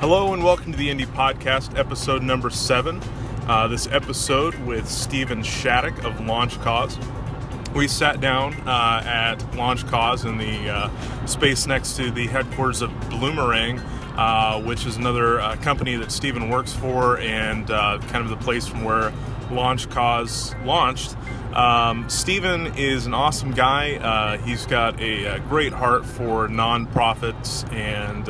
Hello and welcome to the Indy Podcast, episode number seven. Uh, this episode with Steven Shattuck of Launch Cause. We sat down uh, at Launch Cause in the uh, space next to the headquarters of Bloomerang, uh, which is another uh, company that Steven works for and uh, kind of the place from where Launch Cause launched. Um, Steven is an awesome guy. He's got a, a, great heart for nonprofits and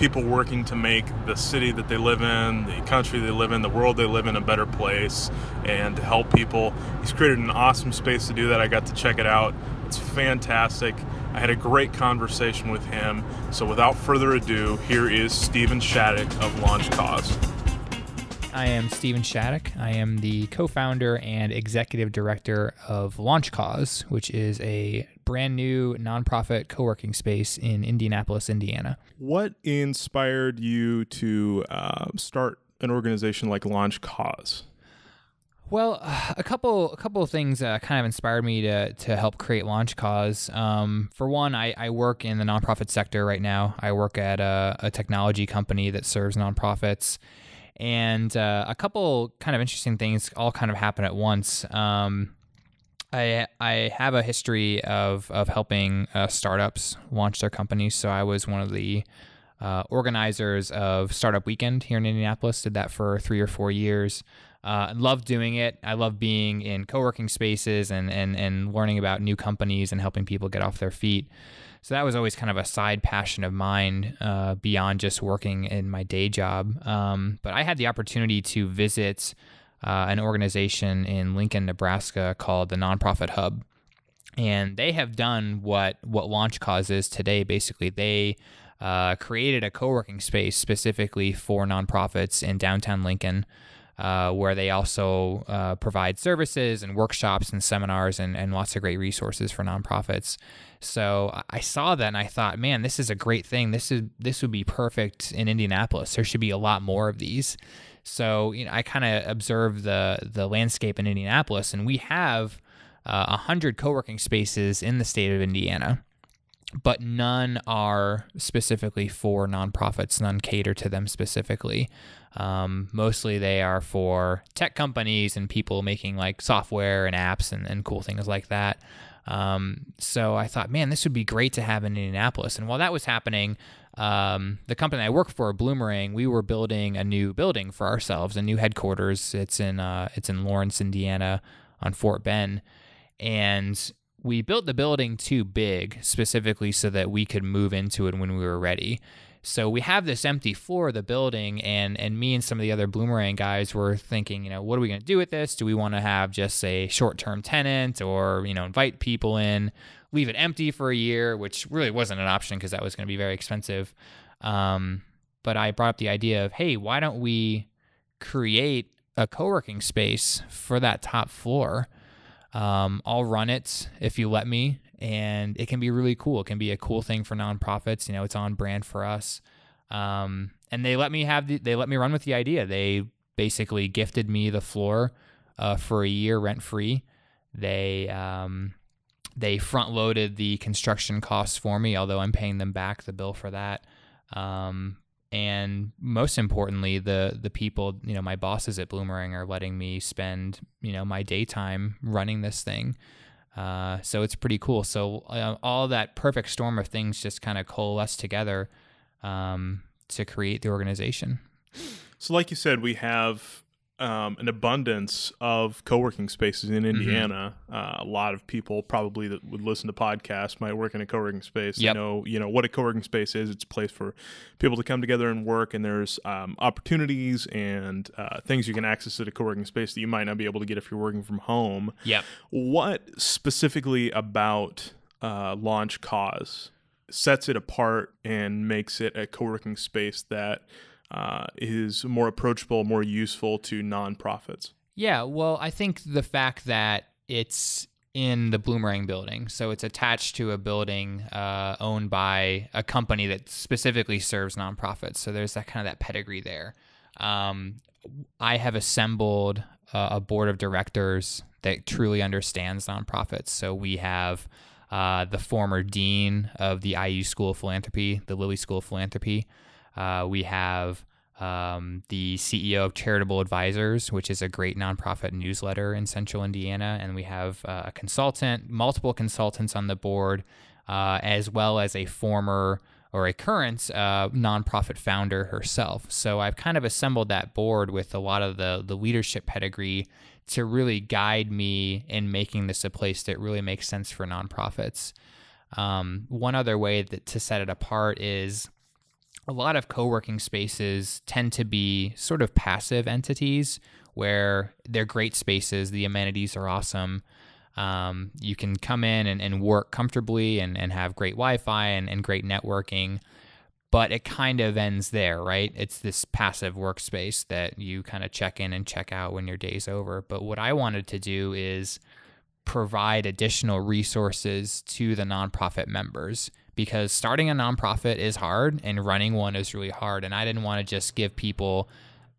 people working to make the city that they live in, the country they live in, the world they live in a better place and to help people. He's created an awesome space to do that. I got to check it out. It's fantastic. I had a great conversation with him. So without further ado, here is Steven Shattuck of Launch Cause. I am Steven Shattuck. I am the co founder and executive director of Launch Cause, which is a brand new nonprofit co working space in Indianapolis, Indiana. What inspired you to uh, start an organization like Launch Cause? Well, a couple a couple of things uh, kind of inspired me to to help create Launch Cause. Um, for one, I, I work in the nonprofit sector right now. I work at a, a technology company that serves nonprofits, and uh, a couple kind of interesting things all kind of happen at once. Um, I I have a history of of helping uh, startups launch their companies. So I was one of the uh, organizers of Startup Weekend here in Indianapolis. Did that for three or four years. Uh, love doing it. I love being in co-working spaces and and and learning about new companies and helping people get off their feet. So that was always kind of a side passion of mine uh, beyond just working in my day job. Um, but I had the opportunity to visit uh, an organization in Lincoln, Nebraska called the Nonprofit Hub. And they have done what, what Launch Cause is today. Basically, they uh, created a co working space specifically for nonprofits in downtown Lincoln. Uh, where they also uh, provide services and workshops and seminars and, and lots of great resources for nonprofits. So I saw that and I thought, man, this is a great thing. This is this would be perfect in Indianapolis. There should be a lot more of these. So you know, I kind of observed the the landscape in Indianapolis, and we have uh, a uh, hundred co-working spaces in the state of Indiana but none are specifically for nonprofits. None cater to them specifically. Um, mostly they are for tech companies and people making like software and apps and, and cool things like that. Um, so I thought, man, this would be great to have in Indianapolis. And while that was happening, um, the company I work for, Bloomerang, we were building a new building for ourselves, a new headquarters. It's in uh, it's in Lawrence, Indiana, on Fort Ben, and we built the building too big specifically so that we could move into it when we were ready. So we have this empty floor of the building, and and me and some of the other Bloomerang guys were thinking, you know, what are we going to do with this? Do we want to have just a short-term tenant, or you know, invite people in, leave it empty for a year, which really wasn't an option because that was going to be very expensive. Um, but I brought up the idea of, hey, why don't we create a co-working space for that top floor? Um, I'll run it if you let me, and it can be really cool. It can be a cool thing for nonprofits. You know, it's on brand for us. Um, and they let me have the, they let me run with the idea. They basically gifted me the floor uh, for a year rent free. They um, they front loaded the construction costs for me, although I'm paying them back the bill for that. Um, and most importantly the the people you know my bosses at bloomerang are letting me spend you know my daytime running this thing. Uh, so it's pretty cool. So uh, all that perfect storm of things just kind of coalesce together um, to create the organization. So like you said we have um, an abundance of co-working spaces in mm-hmm. Indiana. Mm-hmm. Uh, a lot of people probably that would listen to podcasts might work in a co-working space. Yep. They know, you know what a co-working space is. It's a place for people to come together and work, and there's um, opportunities and uh, things you can access at a co-working space that you might not be able to get if you're working from home. Yep. What specifically about uh, Launch Cause sets it apart and makes it a co-working space that uh, is more approachable, more useful to nonprofits? Yeah, well, I think the fact that it's in the Bloomerang building, so it's attached to a building uh, owned by a company that specifically serves nonprofits. So there's that kind of that pedigree there. Um, I have assembled uh, a board of directors that truly understands nonprofits. So we have uh, the former dean of the IU School of Philanthropy, the Lilly School of Philanthropy. Uh, we have um, the CEO of Charitable Advisors, which is a great nonprofit newsletter in Central Indiana, and we have uh, a consultant, multiple consultants on the board, uh, as well as a former or a current uh, nonprofit founder herself. So I've kind of assembled that board with a lot of the the leadership pedigree to really guide me in making this a place that really makes sense for nonprofits. Um, one other way that to set it apart is a lot of co-working spaces tend to be sort of passive entities where they're great spaces the amenities are awesome. Um, you can come in and, and work comfortably and, and have great wi-fi and, and great networking but it kind of ends there right? It's this passive workspace that you kind of check in and check out when your day's over. But what i wanted to do is provide additional resources to the nonprofit members because starting a nonprofit is hard and running one is really hard. And I didn't want to just give people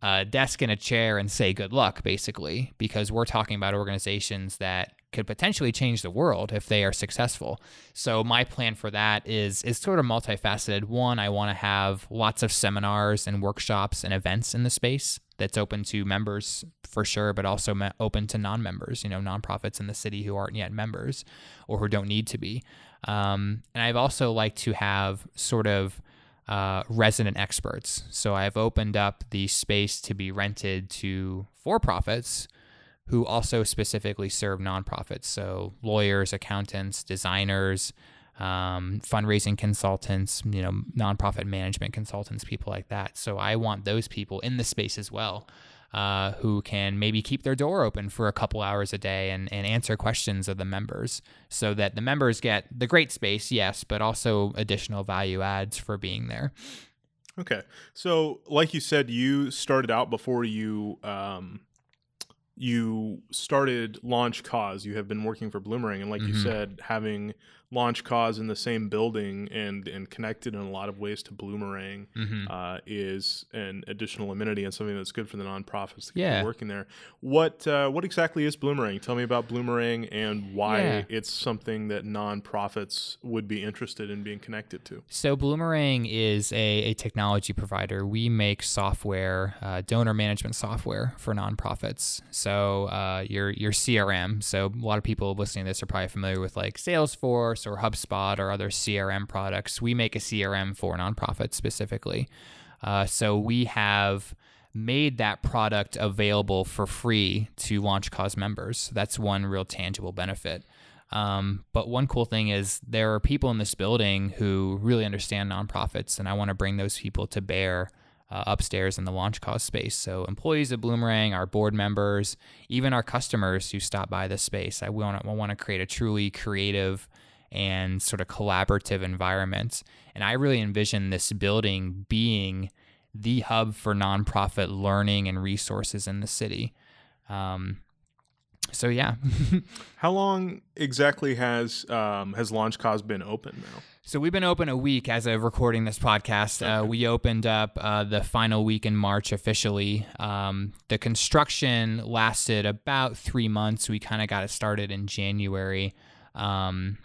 a desk and a chair and say good luck, basically, because we're talking about organizations that could potentially change the world if they are successful. So my plan for that is is sort of multifaceted. One, I want to have lots of seminars and workshops and events in the space that's open to members for sure, but also open to non-members, you know, nonprofits in the city who aren't yet members or who don't need to be. Um, and I've also like to have sort of uh, resident experts. So I've opened up the space to be rented to for profits who also specifically serve nonprofits. So lawyers, accountants, designers, um, fundraising consultants, you know, nonprofit management consultants, people like that. So I want those people in the space as well uh, who can maybe keep their door open for a couple hours a day and, and answer questions of the members so that the members get the great space, yes, but also additional value adds for being there. Okay. So, like you said, you started out before you um, you started Launch Cause. You have been working for Bloomerang, and like mm-hmm. you said, having launch cause in the same building and and connected in a lot of ways to Bloomerang mm-hmm. uh, is an additional amenity and something that's good for the nonprofits to yeah. working there. What uh, what exactly is Bloomerang? Tell me about Bloomerang and why yeah. it's something that nonprofits would be interested in being connected to. So Bloomerang is a, a technology provider. We make software, uh, donor management software for nonprofits. So uh, your your CRM. So a lot of people listening to this are probably familiar with like Salesforce Salesforce or HubSpot or other CRM products. We make a CRM for nonprofits specifically. Uh, so we have made that product available for free to Launch Cause members. That's one real tangible benefit. Um, but one cool thing is there are people in this building who really understand nonprofits, and I want to bring those people to bear uh, upstairs in the Launch Cause space. So employees of Bloomerang, our board members, even our customers who stop by this space, I want to create a truly creative and sort of collaborative environments. And I really envision this building being the hub for nonprofit learning and resources in the city. Um, so yeah. How long exactly has um, has Launch Cause been open now? So we've been open a week as of recording this podcast. Uh, okay. Uh, we opened up uh, the final week in March officially. Um, the construction lasted about three months. We kind of got it started in January. Um,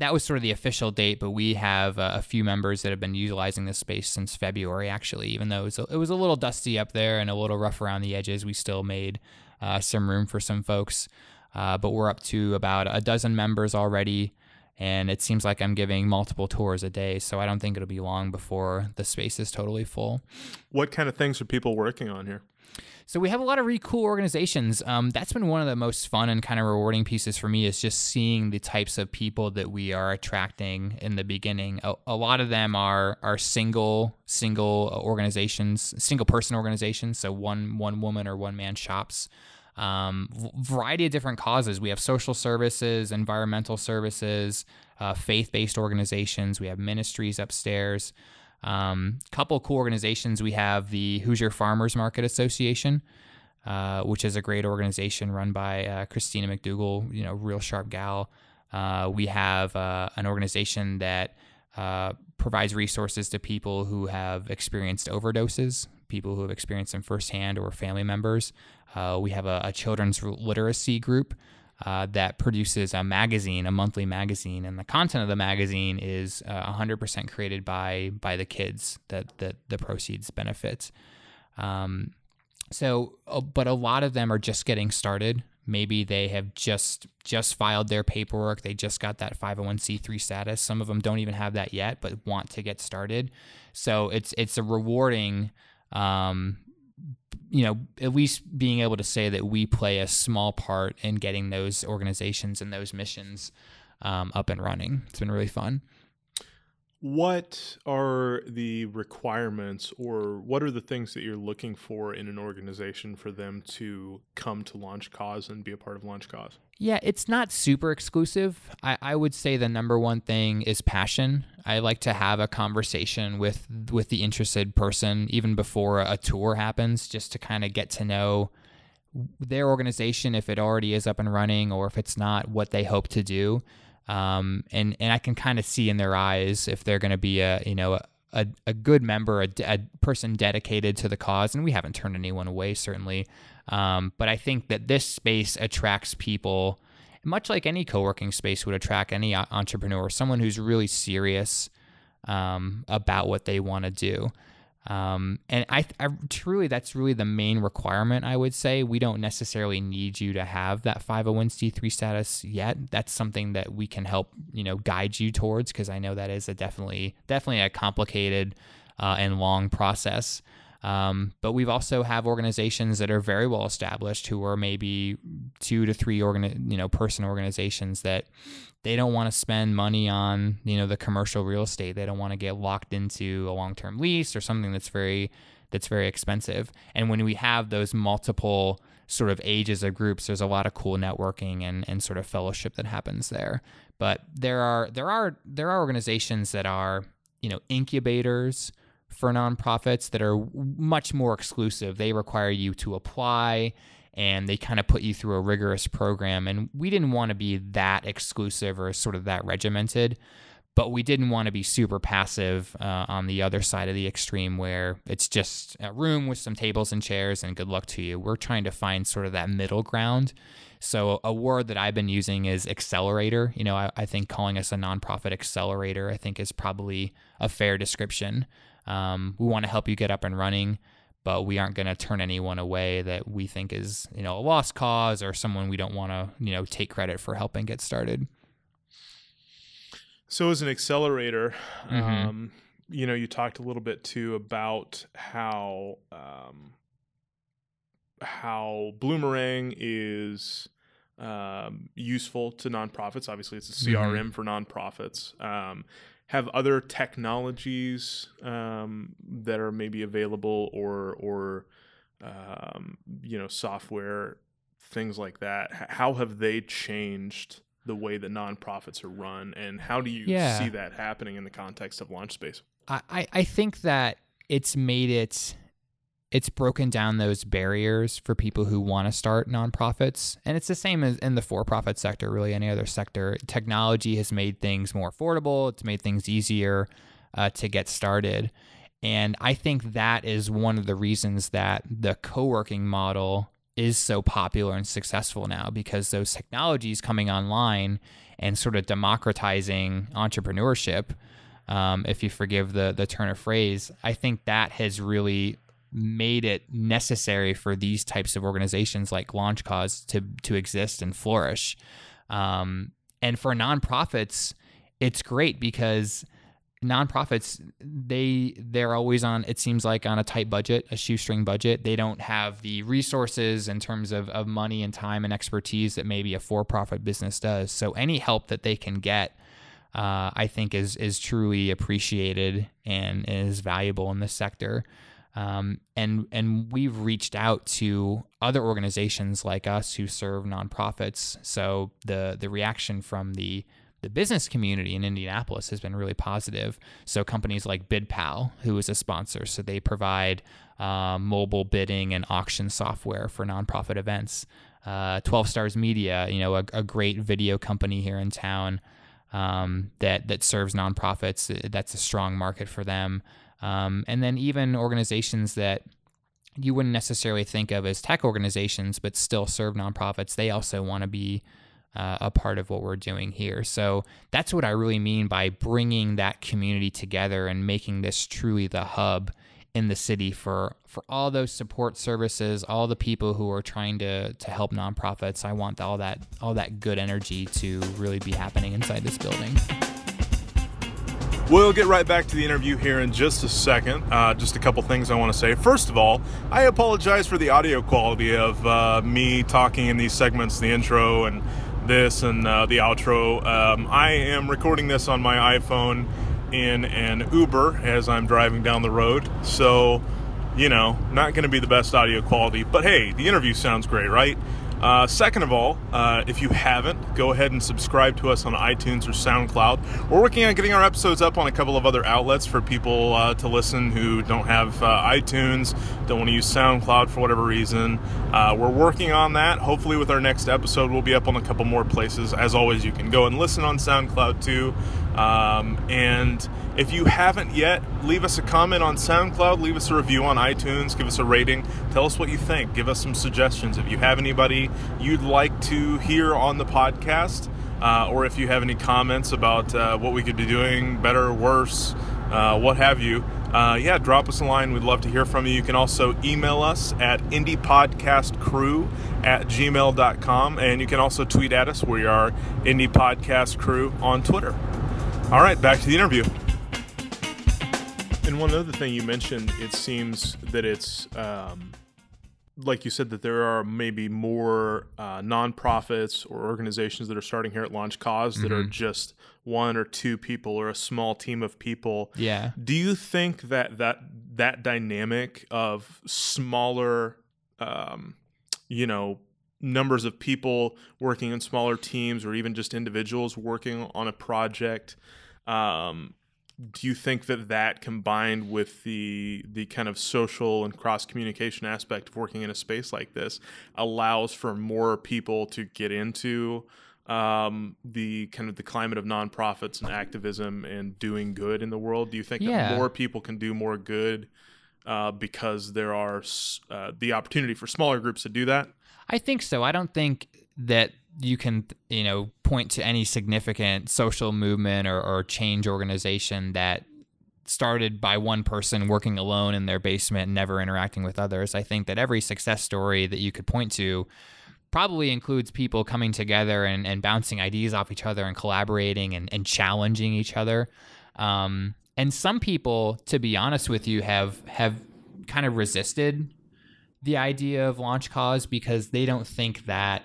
that was sort of the official date, but we have uh, a few members that have been utilizing this space since February, actually. Even though it was, a, it was a little dusty up there and a little rough around the edges, we still made uh, some room for some folks. Uh, but we're up to about a dozen members already, and it seems like I'm giving multiple tours a day. So I don't think it'll be long before the space is totally full. What kind of things are people working on here? So we have a lot of really cool organizations. Um, that's been one of the most fun and kind of rewarding pieces for me is just seeing the types of people that we are attracting in the beginning. A, a lot of them are are single single organizations, single person organizations. So one one woman or one man shops. Um, variety of different causes. We have social services, environmental services, uh, faith based organizations. We have ministries upstairs. Um, couple cool organizations. We have the Hoosier Farmers Market Association, uh, which is a great organization run by uh, Christina McDougall. You know, real sharp gal. Uh, we have uh, an organization that uh, provides resources to people who have experienced overdoses, people who have experienced them firsthand or family members. Uh, we have a, a children's literacy group. Uh, that produces a magazine, a monthly magazine, and the content of the magazine is uh, 100% created by by the kids that that the proceeds benefits. Um, so, uh, but a lot of them are just getting started. Maybe they have just just filed their paperwork. They just got that 501c3 status. Some of them don't even have that yet, but want to get started. So it's it's a rewarding, um, you know, at least being able to say that we play a small part in getting those organizations and those missions um, up and running. It's been really fun what are the requirements or what are the things that you're looking for in an organization for them to come to launch cause and be a part of launch cause yeah it's not super exclusive. I, I would say the number one thing is passion. I like to have a conversation with with the interested person even before a tour happens just to kind of get to know their organization if it already is up and running or if it's not what they hope to do. Um, and and I can kind of see in their eyes if they're going to be a you know a, a good member, a, a, person dedicated to the cause, and we haven't turned anyone away certainly. Um, but I think that this space attracts people, much like any co-working space would attract any entrepreneur, someone who's really serious um, about what they want to do. Um, and I, I truly, that's really the main requirement. I would say we don't necessarily need you to have that 501c3 status yet. That's something that we can help, you know, guide you towards because I know that is a definitely, definitely a complicated uh, and long process. Um, but we've also have organizations that are very well established who are maybe two to three organ, you know, person organizations that they don't want to spend money on, you know, the commercial real estate. They don't want to get locked into a long-term lease or something that's very that's very expensive. And when we have those multiple sort of ages of groups, there's a lot of cool networking and, and sort of fellowship that happens there. But there are there are there are organizations that are, you know, incubators for nonprofits that are much more exclusive. They require you to apply and they kind of put you through a rigorous program. And we didn't want to be that exclusive or sort of that regimented, but we didn't want to be super passive uh, on the other side of the extreme where it's just a room with some tables and chairs and good luck to you. We're trying to find sort of that middle ground. So a word that I've been using is accelerator. You know, I, I think calling us a nonprofit accelerator, I think is probably a fair description. Um, we want to help you get up and running, but we aren't going to turn anyone away that we think is, you know, a lost cause or someone we don't want to, you know, take credit for helping get started. So, as an accelerator, mm-hmm. um, you know, you talked a little bit too about how um, how Bloomerang is um, useful to nonprofits. Obviously, it's a CRM mm-hmm. for nonprofits. Um, have other technologies um, that are maybe available or or um, you know software things like that how have they changed the way that nonprofits are run and how do you yeah. see that happening in the context of launch space I, I think that it's made it it's broken down those barriers for people who want to start nonprofits. And it's the same as in the for profit sector, really, any other sector. Technology has made things more affordable, it's made things easier uh, to get started. And I think that is one of the reasons that the co working model is so popular and successful now because those technologies coming online and sort of democratizing entrepreneurship. Um, if you forgive the the turn of phrase, I think that has really made it necessary for these types of organizations like Launch Cause to to exist and flourish. Um, and for nonprofits, it's great because nonprofits they they're always on it seems like on a tight budget a shoestring budget. They don't have the resources in terms of, of money and time and expertise that maybe a for-profit business does. So any help that they can get uh, i think is is truly appreciated and is valuable in this sector um, and and we've reached out to other organizations like us who serve nonprofits. So the the reaction from the the business community in Indianapolis has been really positive. So companies like BidPal, who is a sponsor, so they provide uh, mobile bidding and auction software for nonprofit events. Uh, 12 Stars Media, you know, a, a, great video company here in town um, that that serves nonprofits. That's a strong market for them. Um, and then even organizations that you wouldn't necessarily think of as tech organizations, but still serve nonprofits, they also want to be uh, a part of what we're doing here. So that's what I really mean by bringing that community together and making this truly the hub in the city for for all those support services, all the people who are trying to to help nonprofits. I want all that all that good energy to really be happening inside this building. We'll get right back to the interview here in just a second. Uh, just a couple things I want to say. First of all, I apologize for the audio quality of uh, me talking in these segments, the intro and this and uh, the outro. Um, I am recording this on my iPhone in an Uber as I'm driving down the road. So, you know, not going to be the best audio quality. But hey, the interview sounds great, right? Uh, second of all, uh, if you haven't, go ahead and subscribe to us on iTunes or SoundCloud. We're working on getting our episodes up on a couple of other outlets for people uh, to listen who don't have uh, iTunes, don't want to use SoundCloud for whatever reason. Uh, we're working on that. Hopefully, with our next episode, we'll be up on a couple more places. As always, you can go and listen on SoundCloud too. Um, and if you haven't yet, leave us a comment on SoundCloud, leave us a review on iTunes, give us a rating, tell us what you think, give us some suggestions. If you have anybody you'd like to hear on the podcast, uh, or if you have any comments about uh, what we could be doing better, worse, uh, what have you, uh, yeah, drop us a line. We'd love to hear from you. You can also email us at indypodcastcrew at gmail.com, and you can also tweet at us. We are Indy Podcast Crew on Twitter. All right, back to the interview. And one other thing you mentioned, it seems that it's um, like you said that there are maybe more uh, nonprofits or organizations that are starting here at Launch Cause mm-hmm. that are mm-hmm. just one or two people or a small team of people. Yeah. Do you think that that that dynamic of smaller, um, you know, numbers of people working in smaller teams or even just individuals working on a project um, do you think that that combined with the the kind of social and cross communication aspect of working in a space like this allows for more people to get into um, the kind of the climate of nonprofits and activism and doing good in the world? Do you think yeah. that more people can do more good uh, because there are uh, the opportunity for smaller groups to do that? I think so. I don't think that you can you know point to any significant social movement or, or change organization that started by one person working alone in their basement never interacting with others i think that every success story that you could point to probably includes people coming together and, and bouncing ideas off each other and collaborating and, and challenging each other um, and some people to be honest with you have have kind of resisted the idea of launch cause because they don't think that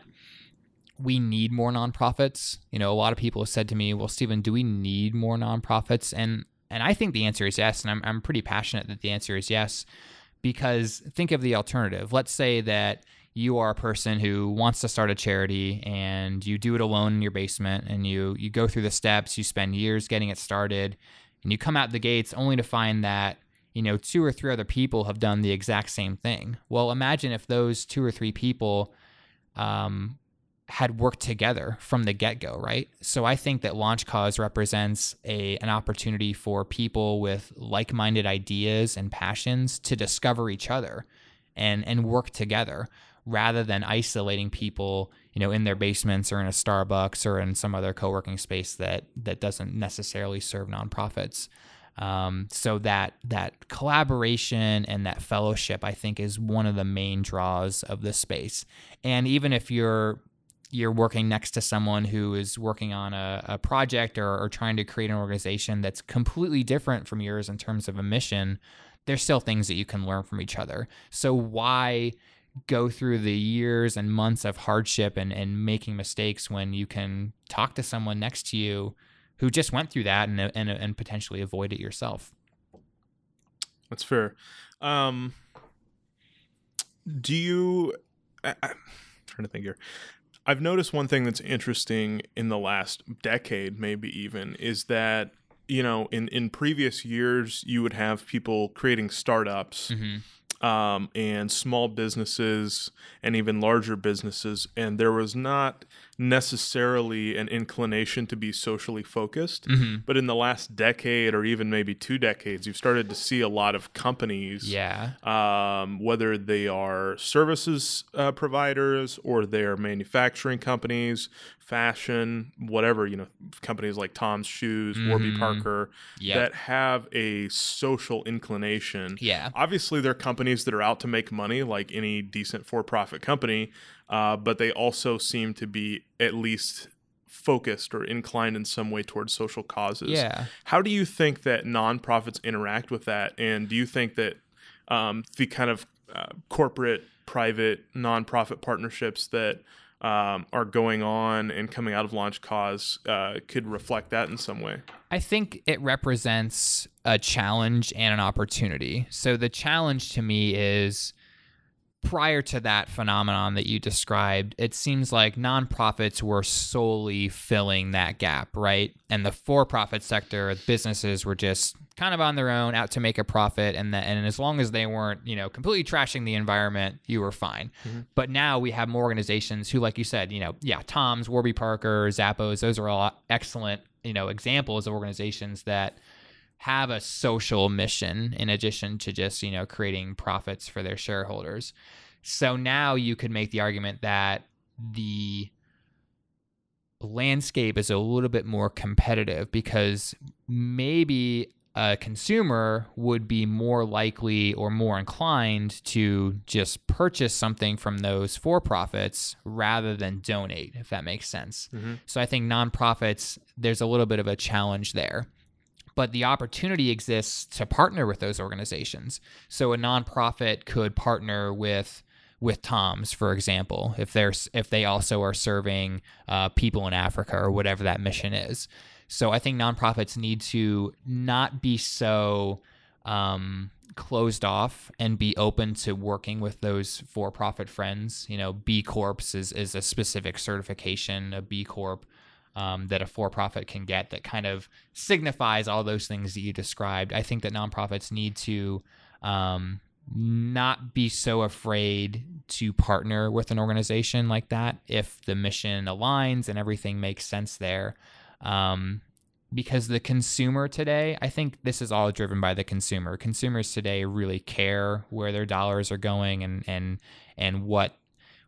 we need more nonprofits. You know, a lot of people have said to me, "Well, Steven, do we need more nonprofits?" And and I think the answer is yes, and I'm I'm pretty passionate that the answer is yes because think of the alternative. Let's say that you are a person who wants to start a charity and you do it alone in your basement and you you go through the steps, you spend years getting it started, and you come out the gates only to find that you know two or three other people have done the exact same thing. Well, imagine if those two or three people um, had worked together from the get-go, right? So I think that Launch Cause represents a an opportunity for people with like-minded ideas and passions to discover each other and and work together rather than isolating people, you know, in their basements or in a Starbucks or in some other co-working space that that doesn't necessarily serve nonprofits. Um, so that that collaboration and that fellowship, I think, is one of the main draws of this space. And even if you're you're working next to someone who is working on a, a project or, or, trying to create an organization that's completely different from yours in terms of a mission, there's still things that you can learn from each other. So why go through the years and months of hardship and, and making mistakes when you can talk to someone next to you who just went through that and, and, and potentially avoid it yourself? That's fair. Um, do you? I, I'm trying to think here. I've noticed one thing that's interesting in the last decade, maybe even, is that you know in in previous years you would have people creating startups. Mm-hmm. Um, and small businesses and even larger businesses, and there was not necessarily an inclination to be socially focused. Mhm. But in the last decade or even maybe two decades, you've started to see a lot of companies, Yeah. um, whether they are services uh, providers or they're manufacturing companies, fashion, whatever, you know, companies like Tom's Shoes, Warby Mhm. Parker, Yep. that have a social inclination. Yeah. Obviously, they're companies that are out to make money, like any decent for-profit company, uh, but they also seem to be at least focused or inclined in some way towards social causes. Yeah. How do you think that nonprofits interact with that? And do you think that um, the kind of uh, corporate, private, nonprofit partnerships that um, are going on and coming out of Launch Cause uh, could reflect that in some way? I think it represents a challenge and an opportunity. So the challenge to me is prior to that phenomenon that you described, it seems like nonprofits were solely filling that gap, right? And the for-profit sector, businesses were just kind of on their own, out to make a profit, and the, and as long as they weren't, you know, completely trashing the environment, you were fine. Mm-hmm. But now we have more organizations who, like you said, you know, yeah, Tom's, Warby Parker, Zappos, those are all excellent, you know, examples of organizations that have a social mission in addition to just you know creating profits for their shareholders so now you could make the argument that the landscape is a little bit more competitive because maybe a consumer would be more likely or more inclined to just purchase something from those for profits rather than donate, if that makes sense. Mm-hmm. So I think nonprofits, there's a little bit of a challenge there. But the opportunity exists to partner with those organizations. So a nonprofit could partner with with Tom's, for example, if they're if they also are serving uh, people in Africa or whatever that mission is. So I think nonprofits need to not be so um, closed off and be open to working with those for-profit friends. You know, B Corps is is a specific certification, a B Corp. Um, that a for-profit can get that kind of signifies all those things that you described. I think that nonprofits need to um, not be so afraid to partner with an organization like that if the mission aligns and everything makes sense there. Um, because the consumer today, I think this is all driven by the consumer. Consumers today really care where their dollars are going and and and what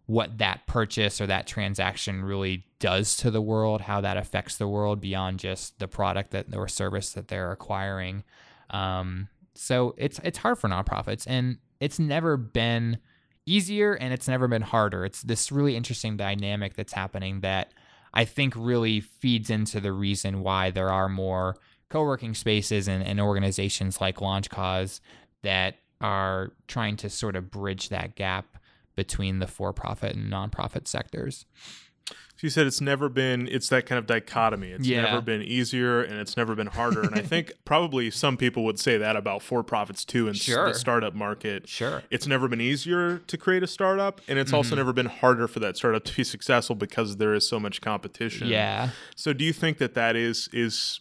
what that purchase or that transaction really does to the world, how that affects the world beyond just the product that or service that they're acquiring. Um, so it's it's hard for nonprofits, and it's never been easier, and it's never been harder. It's this really interesting dynamic that's happening that I think really feeds into the reason why there are more co-working spaces and, and organizations like Launch Cause that are trying to sort of bridge that gap between the for-profit and nonprofit sectors. So you said it's never been it's that kind of dichotomy. It's Yeah. never been easier and it's never been harder. and I think probably some people would say that about for profits too in s- Sure. the startup market. Sure. It's never been easier to create a startup and it's Mm-hmm. also never been harder for that startup to be successful because there is so much competition. Yeah. So do you think that that is is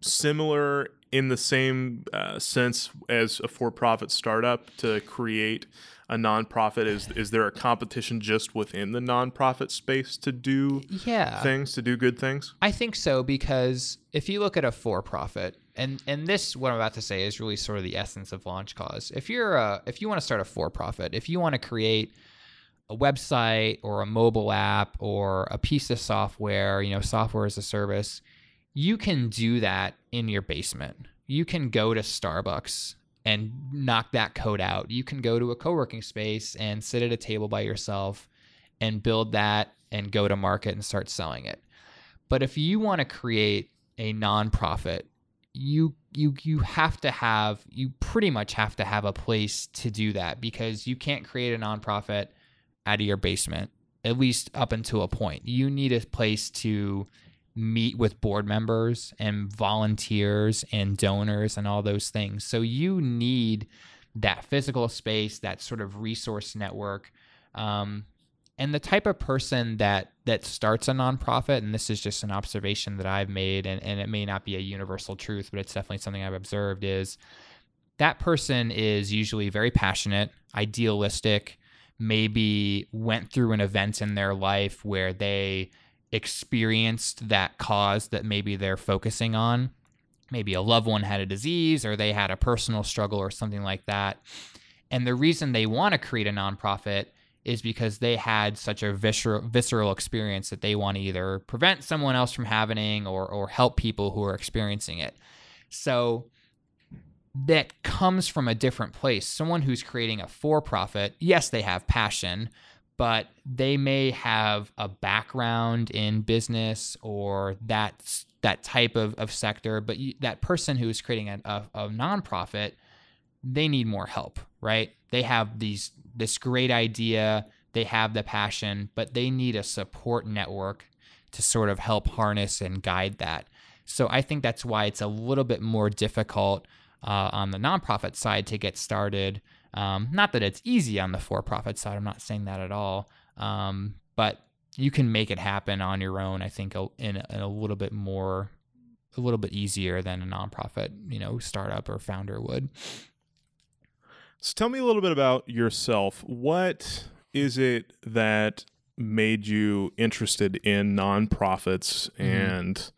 similar in the same uh, sense as a for-profit startup to create a nonprofit? Is is there a competition just within the nonprofit space to do Yeah. things, to do good things? I think so because if you look at a for-profit, and and this what I'm about to say is really sort of the essence of Launch Cause. If you're a if you want to start a for-profit, if you want to create a website or a mobile app or a piece of software, you know, software as a service, you can do that in your basement. You can go to Starbucks and knock that code out. You can go to a co-working space and sit at a table by yourself and build that and go to market and start selling it. But if you want to create a nonprofit, you you you have to have you pretty much have to have a place to do that because you can't create a nonprofit out of your basement at least up until a point. You need a place to meet with board members and volunteers and donors and all those things. So you need that physical space, that sort of resource network. Um, and the type of person that that starts a nonprofit and this is just an observation that i've made and, and it may not be a universal truth but it's definitely something i've observed is that person is usually very passionate idealistic maybe went through an event in their life where they experienced that cause that maybe they're focusing on. Maybe a loved one had a disease or they had a personal struggle or something like that. And the reason they want to create a nonprofit is because they had such a visceral, visceral experience that they want to either prevent someone else from having or, or help people who are experiencing it. So that comes from a different place. Someone who's creating a for profit, yes, they have passion, but they may have a background in business or that that type of, of sector. But you, that person who is creating a, a, a nonprofit, they need more help, right? They have these this great idea, they have the passion, but they need a support network to sort of help harness and guide that. So I think that's why it's a little bit more difficult uh, on the nonprofit side to get started. Um, not that it's easy on the for-profit side. I'm not saying that at all. Um, but you can make it happen on your own. I think in, in a little bit more, a little bit easier than a nonprofit, you know, startup or founder would. So tell me a little bit about yourself. What is it that made you interested in nonprofits mm-hmm. and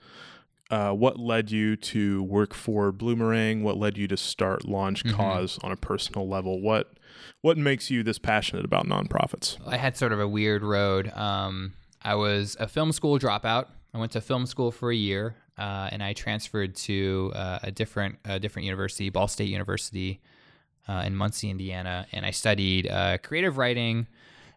uh, what led you to work for Bloomerang? What led you to start Launch mm-hmm. Cause on a personal level? What what makes you this passionate about nonprofits? I had sort of a weird road. Um, I was a film school dropout. I went to film school for a year, uh, and I transferred to uh, a different a different university, Ball State University, uh, in Muncie, Indiana, and I studied uh, creative writing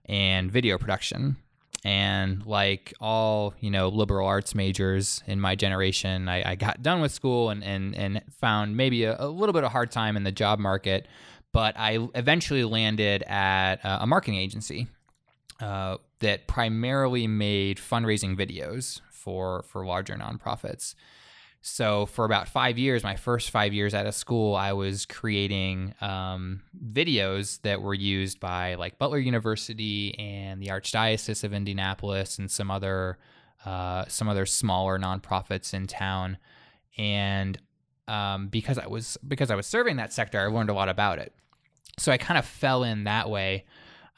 and video production. And like all, you know, liberal arts majors in my generation, I, I got done with school and, and, and found maybe a, a, little bit of hard time in the job market. But I eventually landed at a marketing agency uh, that primarily made fundraising videos for, for larger nonprofits. So for about five years, my first five years out of school, I was creating um, videos that were used by like Butler University and the Archdiocese of Indianapolis and some other uh, some other smaller nonprofits in town. And um, because I was because I was serving that sector, I learned a lot about it. So I kind of fell in that way.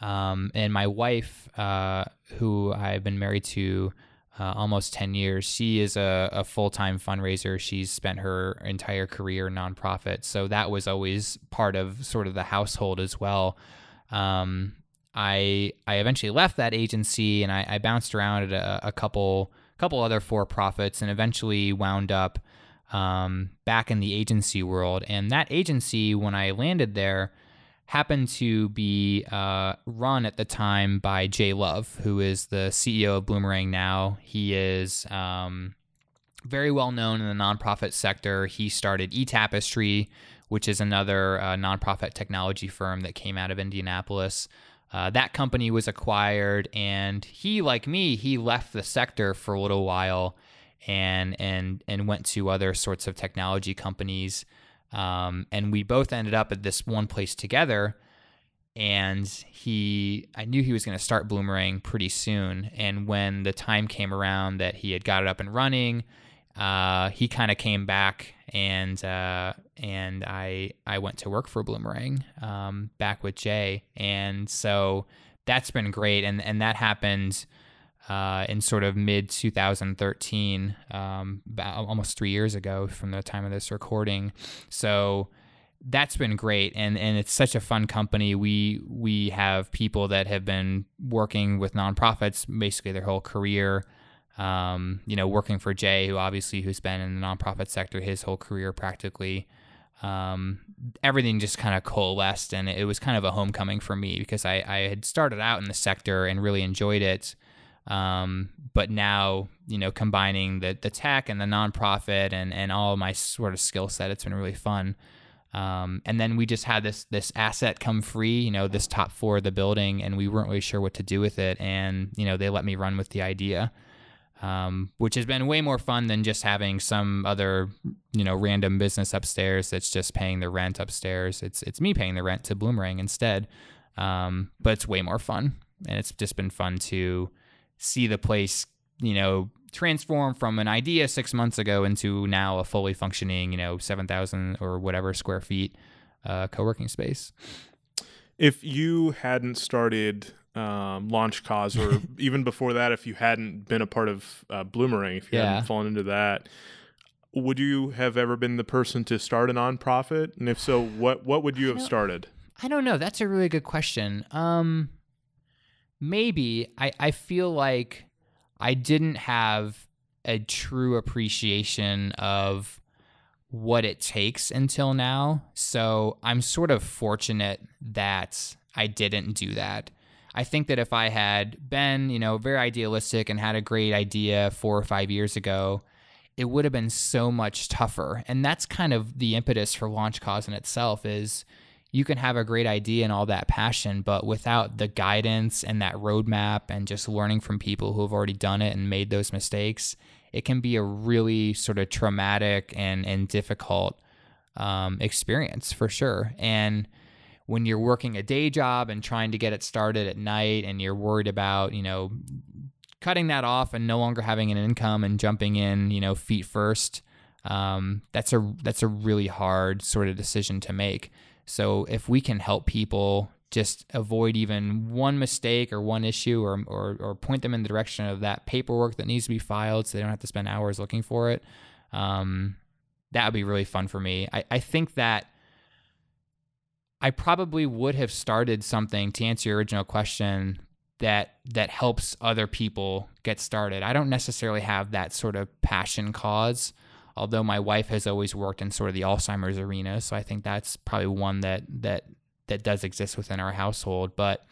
Um, and my wife, uh, who I've been married to uh, almost 10 years. She is a, a full time fundraiser. She's spent her entire career nonprofit. So that was always part of sort of the household as well. Um, I I eventually left that agency and I, I bounced around at a, a, couple couple other for profits and eventually wound up um, back in the agency world. And that agency, when I landed there, happened to be uh, run at the time by Jay Love, who is the CEO of Bloomerang now. He is um, very well known in the nonprofit sector. He started eTapestry, which is another uh, nonprofit technology firm that came out of Indianapolis. Uh, that company was acquired, and he, like me, he left the sector for a little while, and and and went to other sorts of technology companies. Um, and we both ended up at this one place together. And he, I knew he was going to start Bloomerang pretty soon. And when the time came around that he had got it up and running, uh, he kind of came back and uh, and I I went to work for Bloomerang um, back with Jay, and so that's been great, and and that happened uh, in sort of mid 2013, um, almost three years ago from the time of this recording. So that's been great, and and it's such a fun company. We we have people that have been working with nonprofits basically their whole career. Um, you know, working for Jay, who obviously who's been in the nonprofit sector his whole career practically. Um, everything just kind of coalesced, and it was kind of a homecoming for me because I, I had started out in the sector and really enjoyed it. Um, but now, you know, combining the the tech and the nonprofit and and all my sort of skill set, it's been really fun. Um, and then we just had this this asset come free, you know, this top floor of the building, and we weren't really sure what to do with it. And you know, they let me run with the idea, um, which has been way more fun than just having some other, you know, random business upstairs that's just paying the rent upstairs. It's it's me paying the rent to Bloomerang instead, um, but it's way more fun, and it's just been fun to see the place, you know, transform from an idea six months ago into now a fully functioning, you know, 7,000 or whatever square feet uh, co working space. If you hadn't started um, Launch Cause, or even before that, if you hadn't been a part of uh, Bloomerang, if you Yeah. hadn't fallen into that, would you have ever been the person to start a nonprofit? And if so, what what would you have started? I don't know. That's a really good question. Um, maybe I, I feel like I didn't have a true appreciation of what it takes until now. So I'm sort of fortunate that I didn't do that. I think that if I had been, you know, very idealistic and had a great idea four or five years ago, it would have been so much tougher. And that's kind of the impetus for Launch Cause in itself is you can have a great idea and all that passion, but without the guidance and that roadmap and just learning from people who have already done it and made those mistakes, it can be a really sort of traumatic and, and difficult um, experience for sure. And when you're working a day job and trying to get it started at night and you're worried about, you know, cutting that off and no longer having an income and jumping in, you know, feet first, um, that's a that's a really hard sort of decision to make. So if we can help people just avoid even one mistake or one issue or, or, or point them in the direction of that paperwork that needs to be filed so they don't have to spend hours looking for it, um, that would be really fun for me. I, I think that I probably would have started something to answer your original question that that helps other people get started. I don't necessarily have that sort of passion cause, although my wife has always worked in sort of the Alzheimer's arena, so I think that's probably one that that that does exist within our household. But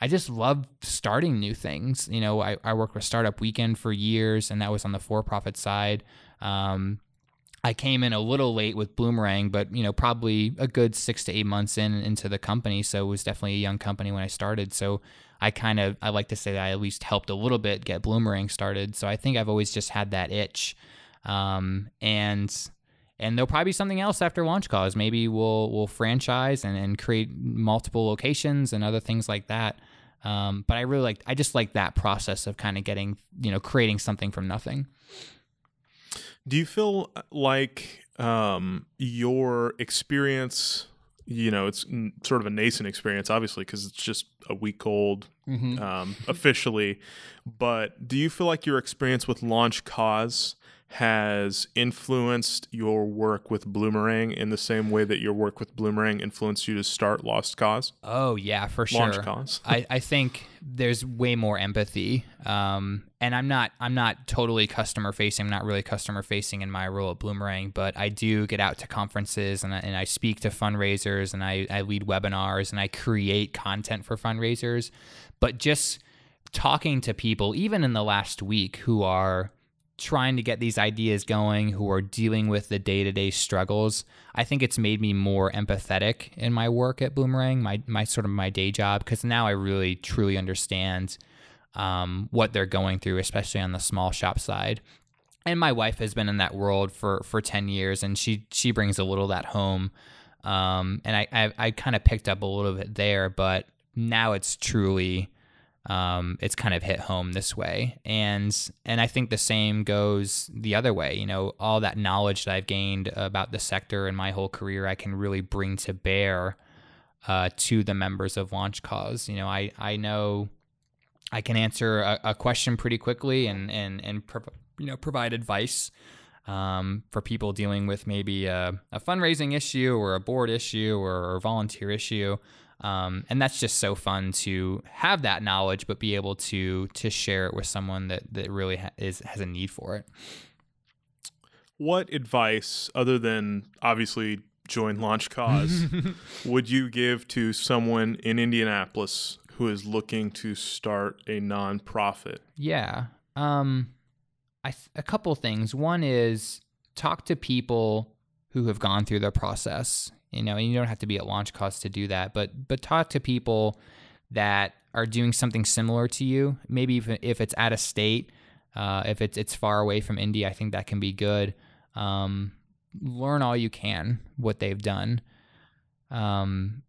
I just love starting new things. You know, I, I worked with Startup Weekend for years, and that was on the for-profit side. Um, I came in a little late with Bloomerang, but you know, probably a good six to eight months in into the company. So it was definitely a young company when I started. So I kind of I like to say that I at least helped a little bit get Bloomerang started. So I think I've always just had that itch, um, and and there'll probably be something else after launch cause. Maybe we'll we'll franchise and, and create multiple locations and other things like that. Um, but I really like I just like that process of kind of getting you know creating something from nothing. Do you feel like um, your experience, you know, it's n- sort of a nascent experience, obviously, because it's just a week old Mm-hmm. um, officially, but do you feel like your experience with Launch Cause has influenced your work with Bloomerang in the same way that your work with Bloomerang influenced you to start Lost Cause? Oh yeah, for sure. Launch Cause. I, I think there's way more empathy. Um, and I'm not I'm not totally customer facing. I'm not really customer facing in my role at Bloomerang, but I do get out to conferences and I, and I speak to fundraisers and I, I lead webinars and I create content for fundraisers. But just talking to people, even in the last week, who are trying to get these ideas going, who are dealing with the day to day struggles, I think it's made me more empathetic in my work at Bloomerang, my, my sort of my day job, because now I really truly understand um, what they're going through, especially on the small shop side. And my wife has been in that world for, for 10 years and she, she brings a little of that home. Um, and I, I, I kind of picked up a little bit there, but now it's truly, um, it's kind of hit home this way. And and I think the same goes the other way. You know, all that knowledge that I've gained about the sector and my whole career, I can really bring to bear uh, to the members of Launch Cause. You know, I I know I can answer a, a question pretty quickly and and and you know provide advice. Um, for people dealing with maybe a, a fundraising issue or a board issue or a volunteer issue, um, and that's just so fun to have that knowledge, but be able to to share it with someone that that really ha- is has a need for it. What advice, other than obviously join Launch Cause, would you give to someone in Indianapolis who is looking to start a nonprofit? Yeah. Um, I th- a couple things. One is talk to people who have gone through the process. You know, and you don't have to be at Launch Cause to do that, but but talk to people that are doing something similar to you. Maybe if, if it's out of state, uh, if it's it's far away from Indy, I think that can be good. Um, learn all you can what they've done. Um,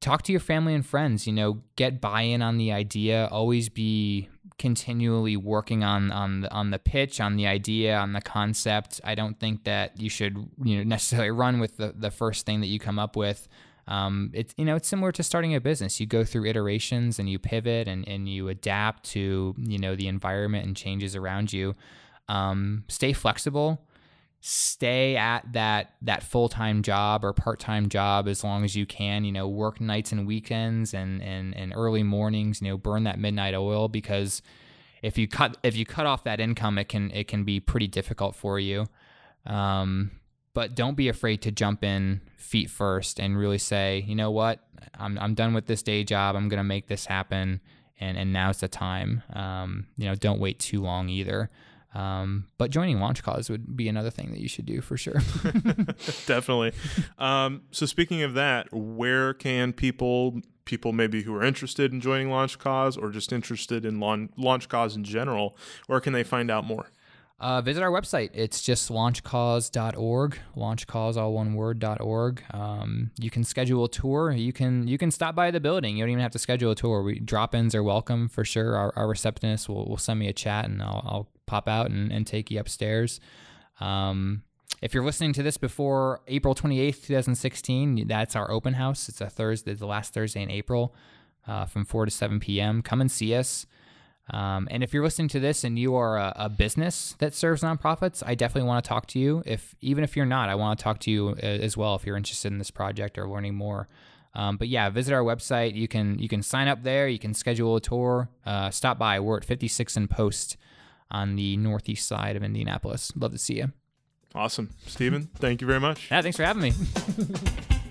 talk to your family and friends. You know, get buy-in on the idea. Always be continually working on on the, on the pitch, on the idea, on the concept. I don't think that you should you know necessarily run with the the first thing that you come up with. um, it's you know it's similar to starting a business. You go through iterations and you pivot and, and you adapt to you know the environment and changes around you. Um, stay flexible. Stay at that that full time job or part time job as long as you can. You know, work nights and weekends and, and and early mornings. You know, burn that midnight oil because if you cut if you cut off that income, it can it can be pretty difficult for you. Um, but don't be afraid to jump in feet first and really say, you know what, I'm, I'm done with this day job. I'm going to make this happen. And, and now's the time. Um, you know, don't wait too long either. Um, but joining Launch Cause would be another thing that you should do for sure. Definitely. Um, so speaking of that, where can people people maybe who are interested in joining Launch Cause or just interested in Launch Cause in general, where can they find out more? Uh, visit our website. It's just launchcause.org. Launchcause, all one. Um, you can schedule a tour. You can you can stop by the building. You don't even have to schedule a tour. We, drop-ins are welcome for sure. Our, our receptionist will, will send me a chat and I'll, I'll pop out and, and take you upstairs. Um, if you're listening to this before April 28th, 2016, that's our open house. It's a Thursday, the last Thursday in April uh, from 4 to 7 p.m. Come and see us. Um, and if you're listening to this and you are a, a, business that serves nonprofits, I definitely want to talk to you. If even if you're not, I want to talk to you uh, as well if you're interested in this project or learning more. Um, but yeah, visit our website. You can you can sign up there. You can schedule a tour. Uh, stop by. We're at 56 and Post on the northeast side of Indianapolis. Love to see you. Awesome, Steven. Thank you very much. Yeah, thanks for having me.